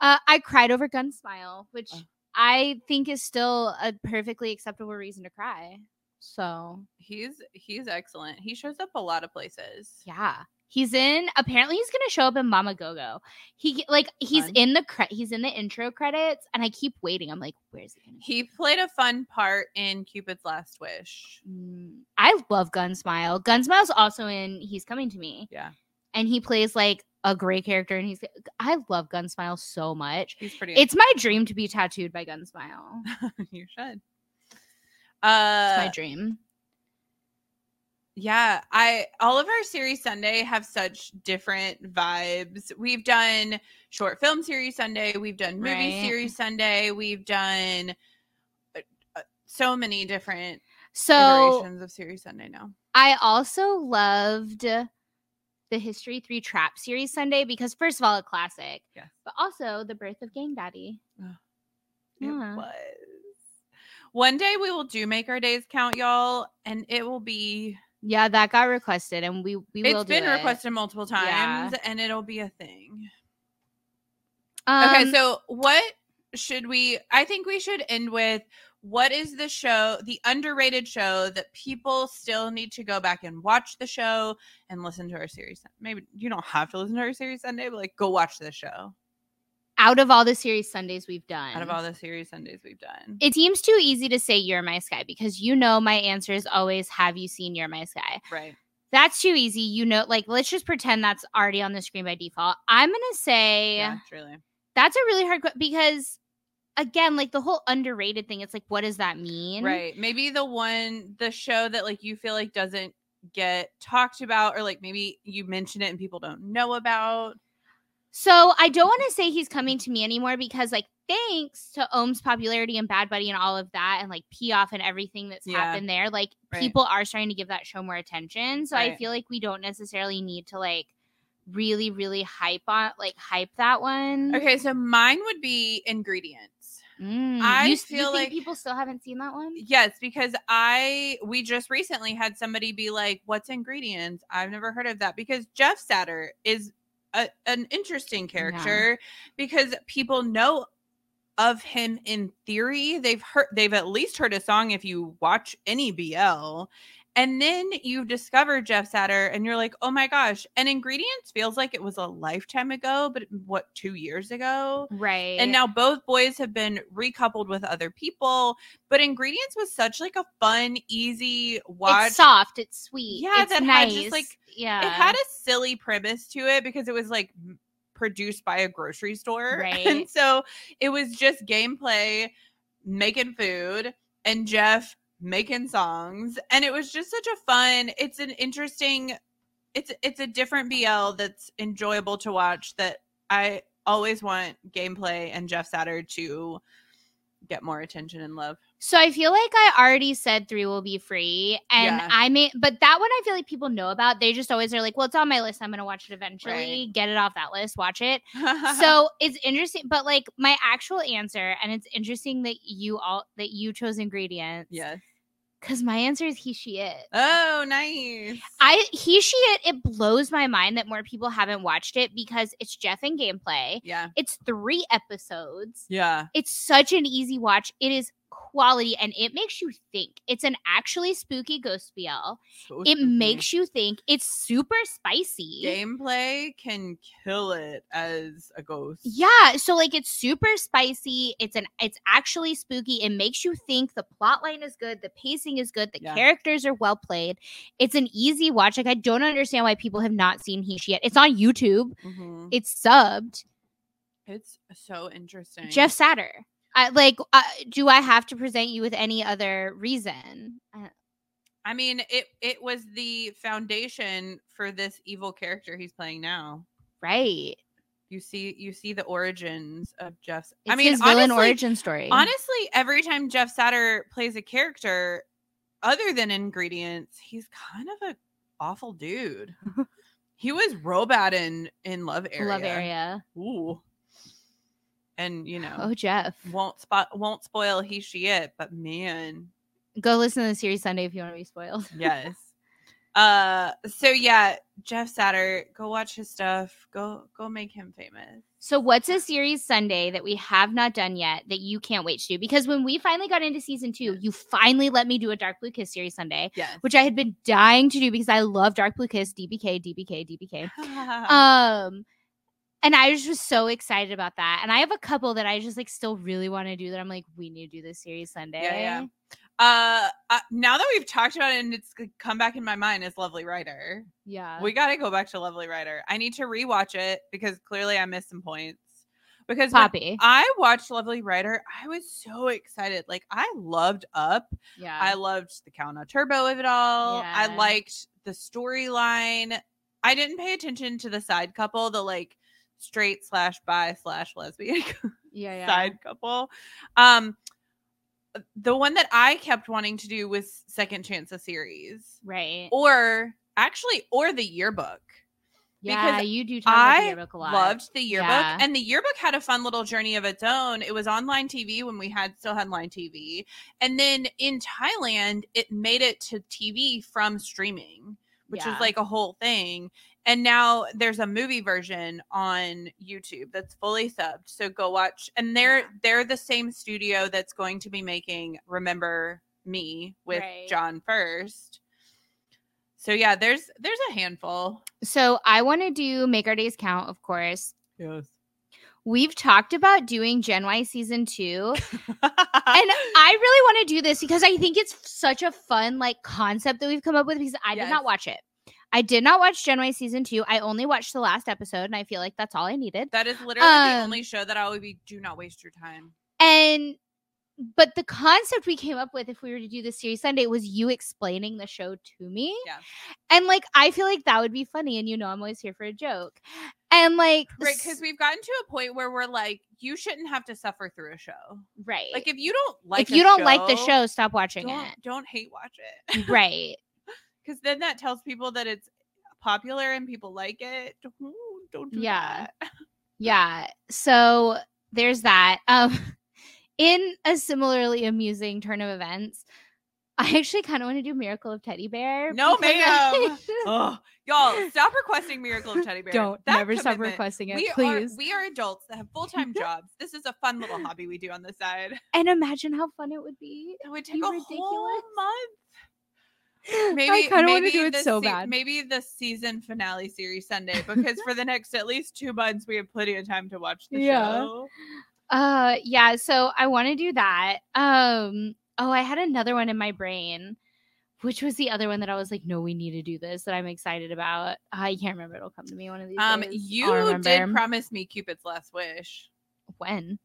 Uh, I cried over Gun Smile, which Oh. I think is still a perfectly acceptable reason to cry. So He's he's excellent. He shows up a lot of places. yeah. He's in apparently he's gonna show up in Mama Gogo. He like he's Fun. in the cre- he's in the intro credits and I keep waiting. I'm like, where's he gonna? He played a fun part in Cupid's Last Wish. Mm, I love Gunsmile. Gunsmile's also in He's Coming to Me. Yeah, And he plays like a great character and he's I love Gunsmile so much. he's pretty. It's my dream to be tattooed by Gunsmile. you should. Uh, it's my dream. Yeah, I all of our series Sunday have such different vibes. We've done short film series Sunday, we've done movie Right. series Sunday, we've done uh, uh, so many different So iterations of series Sunday now. I also loved the History 3 Trap series Sunday because first of all, a classic. Yes. But also the birth of Gang Daddy. It Yeah. was. One day we will do make our days count, y'all, and it will be. Yeah, that got requested and we we will It's do been it. requested multiple Yeah. times, and it'll be a thing. Um, okay, so what should we? I think we should end with what is the show, the underrated show that people still need to go back and watch the show and listen to our series. Maybe you don't have to listen to our series Sunday, but like go watch the show. Out of all the series Sundays we've done. Out of all the series Sundays we've done, it seems too easy to say You're My Sky because you know my answer is always Have you seen You're My Sky? right? That's too easy. You know, like let's just pretend that's already on the screen by default. I'm gonna say Yeah, truly. that's a really hard que- because again, like the whole underrated thing, it's like, what does that mean? Right. Maybe the one, the show that like you feel like doesn't get talked about, or like maybe you mention it and people don't know about. So I don't want to say he's coming to me anymore because, like, thanks to Ohm's popularity and Bad Buddy and all of that, and like P off and everything that's Yeah. happened there, like Right. people are starting to give that show more attention. So I feel like we don't necessarily need to like really, really hype on like hype that one. Okay, so mine would be ingredients. Mm, I you, you feel think like- people still haven't seen that one. Yes, because I we just recently had somebody be like, "What's ingredients?" I've never heard of that because Jeff Satur is a, an interesting character because people know of him in theory. They've heard they've at least heard a song if you watch any BL. And then you discover Jeff Satur and you're like, "Oh my gosh." And ingredients feels like it was a lifetime ago, but what 2 years ago? Right. and now both boys have been recoupled with other people but ingredients was such like a fun easy watch it's soft, it's sweet. Yeah, it's that had nice. just, like- yeah, it had a silly premise to it because it was like produced by a grocery store Right. and so it was just gameplay making food and jeff making songs and it was just such a fun it's an interesting it's it's a different bl that's enjoyable to watch that i always want gameplay and jeff satur to get more attention and love. So I feel like I already said three will be free, and Yeah. I may, but that one I feel like people know about. They just always are like, "Well, it's on my list. I'm gonna watch it eventually. Right. Get it off that list. Watch it." so it's interesting, but like my actual answer, and it's interesting that you all that you chose ingredients. yes. Because my answer is he, she, it. Oh, nice. I he, she, it. It blows my mind that more people haven't watched it because it's Jeff and gameplay. yeah. It's three episodes. Yeah. It's such an easy watch. It is quality and it makes you think. It's an actually spooky ghost BL. So It spooky. makes you think. It's super spicy. gameplay can kill it as a ghost. Yeah, so like it's super spicy. It's an it's actually spooky. It makes you think. The plot line is good. The pacing is good. The Yeah. characters are well played. It's an easy watch. Like I don't understand why people have not seen he she yet. It's on YouTube. Mhm. It's subbed. It's so interesting. Jeff Satur. I like. Uh, do I have to present you with any other reason? Uh, I mean, it it was the foundation for this evil character he's playing now. right. You see, you see the origins of Jeff's. It's I mean, his villain honestly, origin story. honestly, every time Jeff Satur plays a character other than ingredients, he's kind of a awful dude. he was Robat in in Love Area. Love area. Ooh. And you know, Oh, Jeff. won't spot won't spoil he she it, but man, Go listen to the series Sunday if you want to be spoiled. yes. uh so yeah, Jeff Satur, go watch his stuff. Go go make him famous. So, what's a series Sunday that we have not done yet that you can't wait to do? Because when we finally got into season two, you finally let me do a Dark Blue Kiss series Sunday, Yes. which I had been dying to do because I love Dark Blue Kiss, DBK, DBK, DBK. Um, and I was just so excited about that. And I have a couple that I just like still really want to do that I'm like, we need to do this series Sunday. yeah. uh, uh now that we've talked about it and it's come back in my mind is Lovely Writer. Yeah. we got to go back to Lovely Writer. I need to rewatch it because clearly I missed some points. Because Poppy. I watched Lovely Writer, I was so excited. Like I loved Up. Yeah. I loved the Kaownah Turbo of it all. Yeah. I liked the storyline. I didn't pay attention to the side couple, the like straight slash bi slash lesbian yeah. Yeah. side couple. Um, the one that I kept wanting to do was Second Chance a series, Right. or actually, or the yearbook. Yeah. because You do talk about the I yearbook a lot. loved the yearbook, Yeah. and the yearbook had a fun little journey of its own. It was online TV when we had still had line TV, and then in Thailand, it made it to TV from streaming, which Yeah. is like a whole thing. And now there's a movie version on YouTube that's fully subbed. So go watch. And they're Yeah. they're the same studio that's going to be making Remember Me with Right. John First. So yeah, there's there's a handful. So I want to do Make Our Days Count, of course. Yes. We've talked about doing Gen Y season two. and I really want to do this because I think it's such a fun like concept that we've come up with because I did not watch it. I did not watch Gen Y season two. I only watched the last episode, and I feel like that's all I needed. That is literally the Um, only show that I would be. Do not waste your time. And but the concept we came up with if we were to do this series Sunday was you explaining the show to me. Yeah. And like I feel like that would be funny, and you know I'm always here for a joke. And like Right, because we've gotten to a point where we're like, you shouldn't have to suffer through a show. right. Like if you don't like, if you don't like the show, stop watching don't it. don't hate watch it. right. Because then that tells people that it's popular and people like it. Don't, don't do Yeah. that. Yeah. So there's that. Um in a similarly amusing turn of events, I actually kind of want to do Miracle of Teddy Bear. No, ma'am. Oh, y'all, stop requesting Miracle of Teddy Bear. Don't That never stop requesting it, We please. are we are adults that have full time jobs. This is a fun little hobby we do on the side. and imagine how fun it would be. It would take a whole month. Maybe I kind of want to do it so se- bad. Maybe the season finale series Sunday because for the next at least two months we have plenty of time to watch the Yeah. show. Uh yeah, so I want to do that. Um oh, I had another one in my brain. Which was the other one that I was like, no, we need to do this that I'm excited about. I can't remember. It'll come to me one of these Um, days. You did promise me Cupid's last wish. when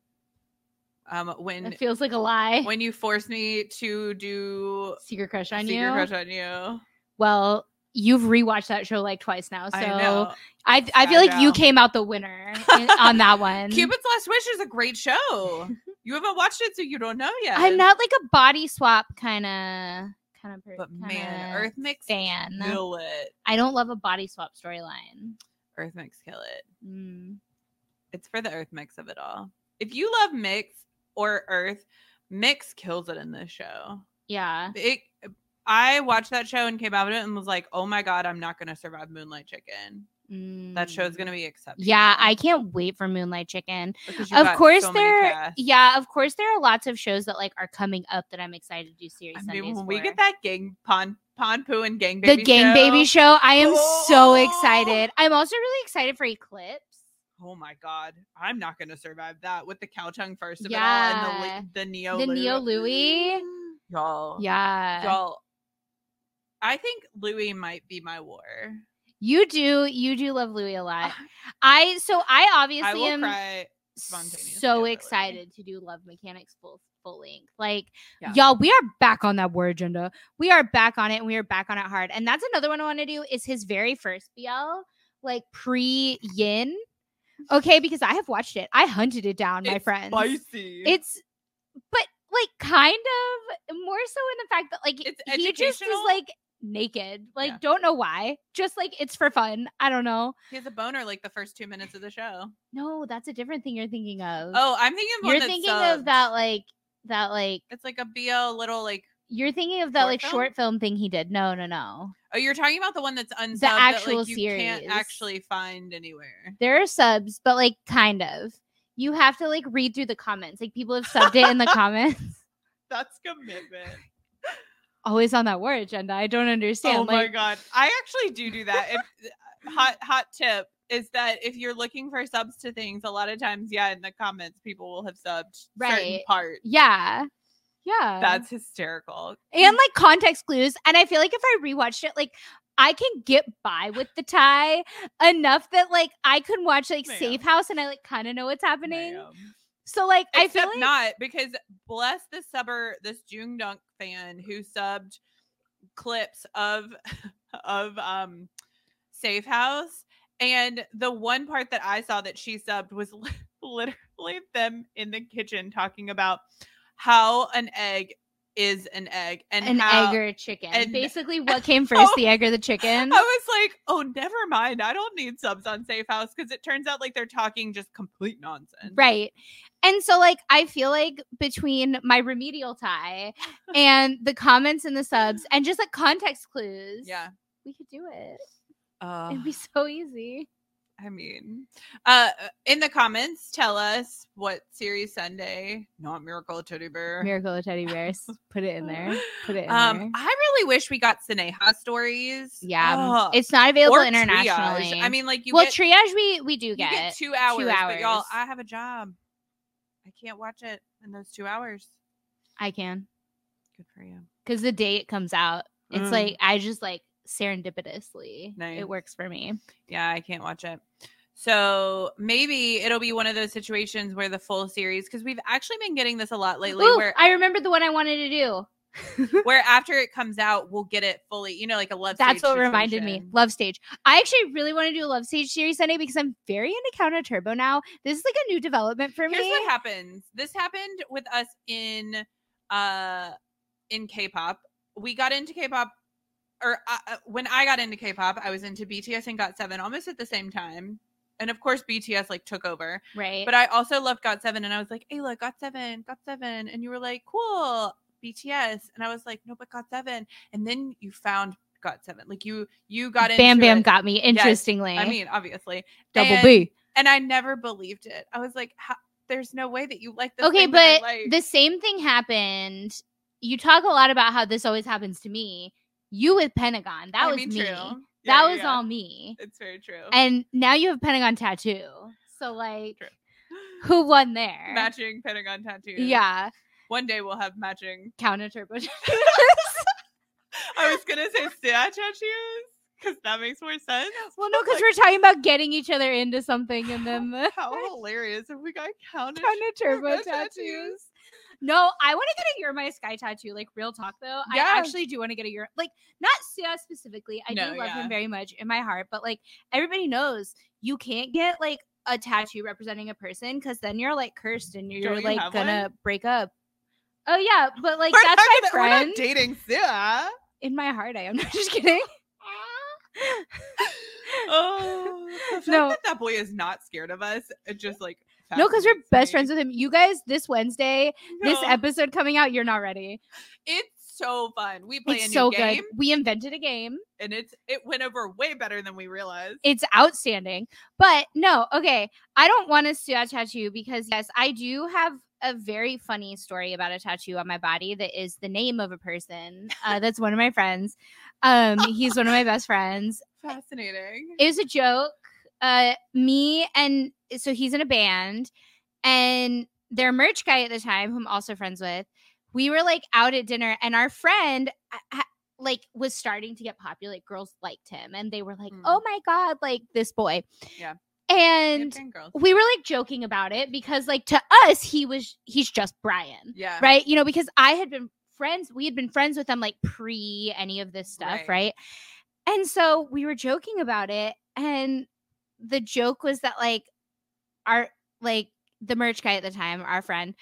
Um, when it feels like a lie. when you force me to do Secret crush on Secret you. Crush on You. Well, you've rewatched that show like twice now, so I. I I feel like you came out the winner in- on that one. Cupid's Last Wish is a great show. You haven't watched it, so you don't know yet. I'm not like a body swap kind of kind of But man, Earth Mix fan. kill it. I don't love a body swap storyline. Earth Mix kill it. Mm. It's for the Earth mix of it all. If you love Mix or Earth, Mix kills it in this show. Yeah. It. I watched that show and came out of it and was like, "Oh my god, I'm not gonna survive Moonlight Chicken. That show is gonna mm. be exceptional." Yeah, I can't wait for Moonlight Chicken. Of course, so there. Yeah, of course, there are lots of shows that like are coming up that I'm excited to do series I Sundays mean, when we get that gang pon pon poo and gang baby the Gang show, Baby show, I am so Oh. excited. I'm also really excited for Eclipse. Oh my god, I'm not gonna survive that with the cow tongue first of Yeah. it all and the the neo The Neo Louis. y'all Yeah, y'all. I think Louis might be my war. you do. You do love Louis a lot. I so I I obviously will am so excited to do Love Mechanics full full length. Like Yeah. y'all, we are back on that war agenda. We are back on it, and we are back on it hard. And that's another one I want to do. Is his very first BL like pre Yin? Okay, because I have watched it. I hunted it down, my It's friends. Spicy. It's but like kind of more so in the fact that like It's he just is like naked. Like Yeah. don't know why. Just like it's for fun. I don't know. he has a boner like the first two minutes of the show. No, that's a different thing you're thinking of. Oh, I'm thinking of you're thinking of that like that like It's like a BL little like. you're thinking of that Short like film? short film thing he did. No, no, no. Oh, you're talking about the one that's unsubbed that actual like you can't actually find anywhere. There are subs, but like kind of. You have to like read through the comments. Like people have subbed it in the comments. That's commitment. Always on that war agenda. I don't understand. Oh my god, I actually do do that. If uh, hot hot tip is that if you're looking for subs to things, a lot of times, yeah, in the comments, people will have subbed certain parts. Yeah. Yeah. That's hysterical. and like context clues. And I feel like if I rewatched it, like I can get by with the Thai enough that like I can watch like Ma'am. Safe House and I like kind of know what's happening. Ma'am. So like I feel like not because bless the subber, this Jung Dunk fan who subbed clips of of um Safe House, and the one part that I saw that she subbed was literally them in the kitchen talking about how an egg is an egg and an how, egg or a chicken. and- Basically, what came first, the egg or the chicken? I was like, oh, never mind. I don't need subs on Safe House because it turns out like they're talking just complete nonsense. Right. And so like I feel like between my remedial Thai and the comments and the subs and just like context clues, Yeah. we could do it. Uh, It'd be so easy. I mean, uh, in the comments, tell us what series Sunday, not Miracle of Teddy Bear. Miracle of Teddy Bears. Put it in there. Put it in Um, there. I really wish we got Sineha stories. Yeah. Ugh. It's not available internationally. triage. I mean, like you well, get, triage we we do get. get two hours, but y'all. I have a job. I can't watch it in those two hours. I can Good for you. because the day it comes out, it's Mm. like I just like serendipitously Nice. it works for me. Yeah, I can't watch it. So maybe it'll be one of those situations where the full series, because we've actually been getting this a lot lately, Ooh, where I remember the one I wanted to do. where after it comes out, we'll get it fully. You know, like a love. That's stage what reminded me. Love stage. I actually really want to do a love stage series Sunday because I'm very into Kaownah Turbo now. This is like a new development for Here's me. what happens. This happened with us in uh in K-pop. We got into K-pop, or uh, uh, when I got into K-pop, I was into BTS and Got Seven almost at the same time. And of course, BTS like took over. right. But I also loved Got Seven, and I was like, "Hey, look, Got Seven, GOT7. and you were like, "Cool, BTS," and I was like, "No, but Got Seven. And then you found Got Seven, like you you got into Bam Bam it. got me. Interestingly. I mean, obviously, double and- B. and I never believed it. I was like, "There's no way that you like this." Okay, but like." the same thing happened. You talk a lot about how this always happens to me. You with Pentagon. That I was mean, me. that was yeah. all me. It's very true. And now you have Pentagon tattoo. So like True. who won there? matching Pentagon tattoo. Yeah. One day we'll have matching. Kaownah turbo. Tattoos. I was gonna say stat tattoos because that makes more sense. well, no, because Like, we're talking about getting each other into something and then the how hilarious if we got counted. kaownah turbo turbo tattoos. No, I want to get a You're My Sky tattoo. Like real talk though, Yeah. I actually do want to get a You're like not Sia specifically. I No, do love yeah. him very much in my heart, but like everybody knows you can't get like a tattoo representing a person because then you're like cursed and you're Don't like have gonna one? break up. Oh yeah, but like We're that's not my gonna- friend. dating Sia. In my heart, I am not just kidding. Oh, No. that that boy is not scared of us. It just like no, because we're best friends with him. You guys, this Wednesday, this episode coming out, you're not ready. It's so fun. We play It's a new so game, good. We invented a game. and it's it went over way better than we realized. It's outstanding. But no, okay. I don't want to see a tattoo because yes, I do have a very funny story about a tattoo on my body that is the name of a person. Uh, that's one of my friends. Um, he's one of my best friends. Fascinating. It was a joke. Uh, me and so he's in a band, and their merch guy at the time, who I'm also friends with, we were like out at dinner, and our friend. uh, like was starting to get popular like girls liked him and they were like Mm. oh my god like this boy Yeah. and we were like joking about it because like to us he was he's just brian Yeah. right you know because i had been friends we had been friends with them like pre any of this stuff Right. right and so we were joking about it and the joke was that like our like the merch guy at the time our friend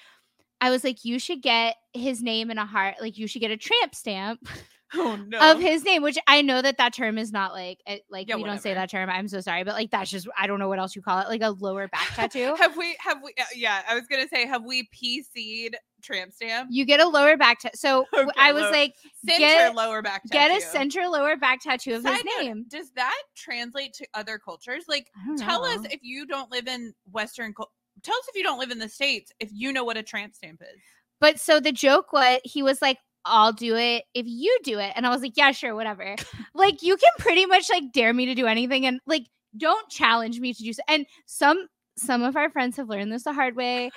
i was like you should get his name in a heart like you should get a tramp stamp Oh no. of his name which i know that that term is not like it, like Yeah, we don't say that term i'm so sorry but like that's just i don't know what else you call it like a lower back tattoo have we have we uh, yeah, I was gonna say have we PC'd tramp stamp? you get a lower back tattoo so Okay, i was lower- like Center get, lower back get a center lower back tattoo of his Side note, name Does that translate to other cultures? Like tell us if you don't live in western tell us if you don't live in the states if you know what a tramp stamp is. But so the joke was he was like, I'll do it if you do it. And I was like, yeah, sure, whatever. like you can pretty much like dare me to do anything and like don't challenge me to do so. And some some of our friends have learned this the hard way.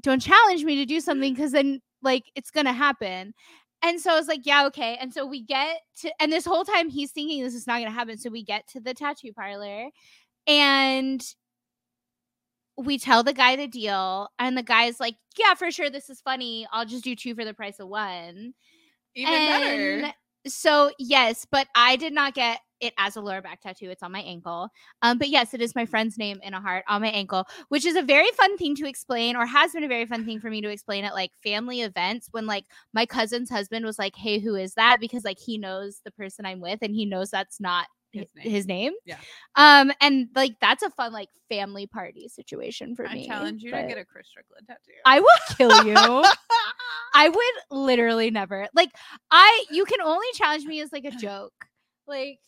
don't challenge me to do something because then like it's gonna happen. And so I was like, yeah, okay. And so we get to and this whole time he's thinking this is not gonna happen. So we get to the tattoo parlor and we tell the guy the deal, and the guy's like, "Yeah, for sure, this is funny. I'll just do two for the price of one." Even and better. so yes, but I did not get it as a lower back tattoo. It's on my ankle. Um, but yes, it is my friend's name in a heart on my ankle, which is a very fun thing to explain, or has been a very fun thing for me to explain at like family events when like my cousin's husband was like, "Hey, who is that?" Because like he knows the person I'm with, and he knows that's not His name. his name. Yeah. Um, and like that's a fun like family party situation for I me. challenge you to get a Chris Strickland tattoo. I will kill you. I would literally never. Like I you can only challenge me as like a joke. Like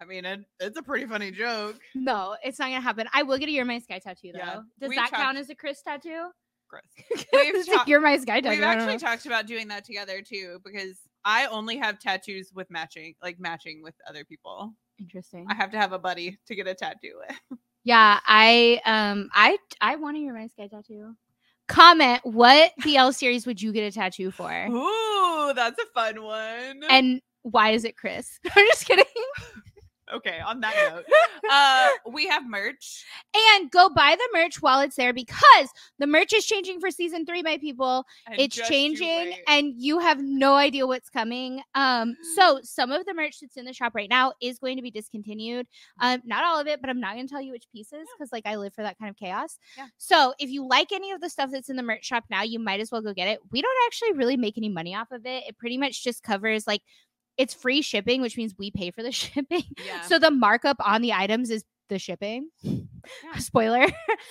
I mean, it, it's a pretty funny joke. no, it's not gonna happen. I will get a You're My Sky tattoo though. Yeah, Does that count as a Chris tattoo? Chris. We've You're My Sky tattoo. We've I actually talked about doing that together too because I only have tattoos with matching, like matching with other people. Interesting. I have to have a buddy to get a tattoo with. Yeah, I um I I want to You're My Sky tattoo. Comment what BL series would you get a tattoo for? Ooh, that's a fun one. And why is it Chris? I'm just kidding. okay, on that note, uh, we have merch. And go buy the merch while it's there because the merch is changing for season three, my people. and it's you changing and you have no idea what's coming. Um, so some of the merch that's in the shop right now is going to be discontinued. Um, not all of it, but I'm not gonna tell you which pieces because like I live for that kind of chaos. Yeah. So if you like any of the stuff that's in the merch shop now, you might as well go get it. We don't actually really make any money off of it. It pretty much just covers like it's free shipping, which means we pay for the shipping. yeah. So the markup on the items is the shipping. Spoiler.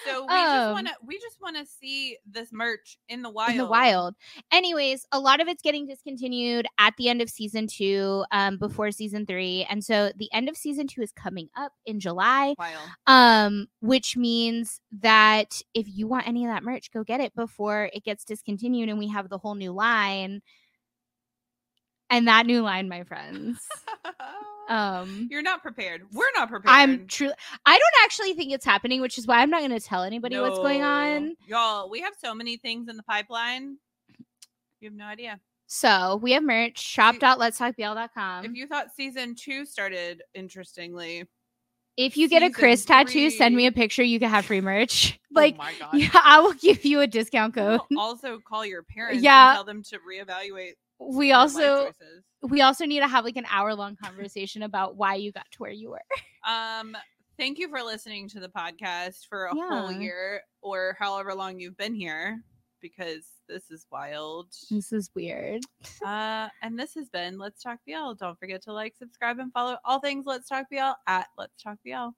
So we just um, want to we just want to see this merch in the wild. in the wild. Anyways, a lot of it's getting discontinued at the end of season two, um, before season three, and so the end of season two is coming up in July. Wild. Um, which means that if you want any of that merch, go get it before it gets discontinued, and we have the whole new line. And that new line, my friends. Um, You're not prepared. We're not prepared. I'm truly. I don't actually think it's happening, which is why I'm not going to tell anybody what's going on. Y'all, we have so many things in the pipeline. You have no idea. So we have merch. Shop.letstalkbl.com. if you thought season two started interestingly, If you get a Chris tattoo, send me a picture. You can have free merch. oh Like, god. yeah, I will give you a discount code. Also call your parents Yeah. and tell them to reevaluate We also we also need to have like an hour long conversation about why you got to where you were. um thank you for listening to the podcast for a whole year or however long you've been here because this is wild. This is weird. uh, and this has been Let's Talk BL. Don't forget to like, subscribe, and follow all things Let's Talk BL at Let's Talk BL.